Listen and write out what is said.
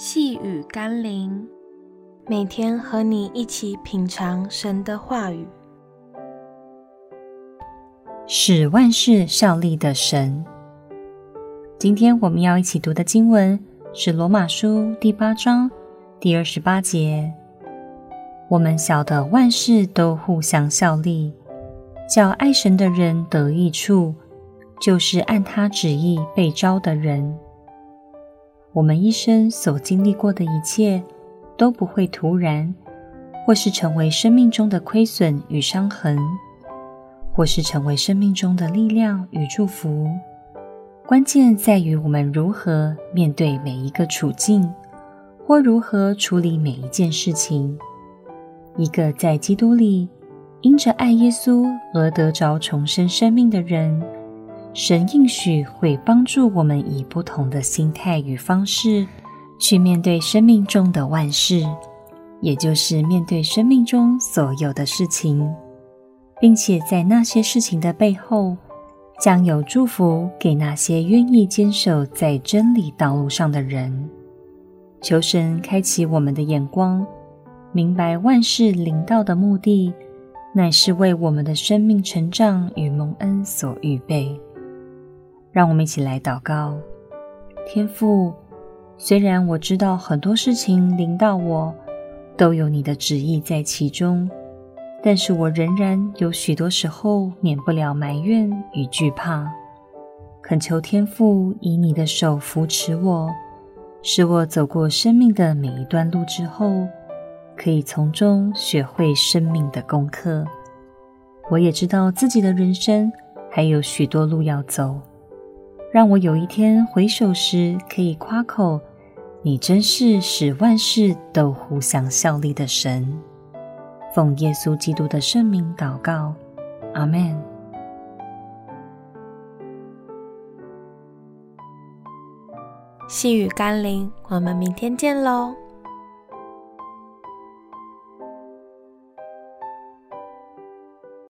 细雨甘霖，每天和你一起品尝神的话语，使万事效力的神。今天我们要一起读的经文是罗马书第八章第二十八节。我们晓得万事都互相效力，叫爱神的人得益处，就是按他旨意被招的人。我们一生所经历过的一切都不会突然，或是成为生命中的亏损与伤痕，或是成为生命中的力量与祝福。关键在于我们如何面对每一个处境，或如何处理每一件事情。一个在基督里因着爱耶稣而得着重生生命的人。神应许会帮助我们以不同的心态与方式去面对生命中的万事，也就是面对生命中所有的事情，并且在那些事情的背后，将有祝福给那些愿意坚守在真理道路上的人。求神开启我们的眼光，明白万事临到的目的，乃是为我们的生命成长与蒙恩所预备。让我们一起来祷告。天父，虽然我知道很多事情临到我，都有你的旨意在其中，但是我仍然有许多时候免不了埋怨与惧怕。恳求天父以你的手扶持我，使我走过生命的每一段路之后，可以从中学会生命的功课。我也知道自己的人生还有许多路要走。让我有一天回首时，可以夸口：你真是使万事都互相效力的神。奉耶稣基督的圣名祷告，阿门。细雨甘霖，我们明天见喽。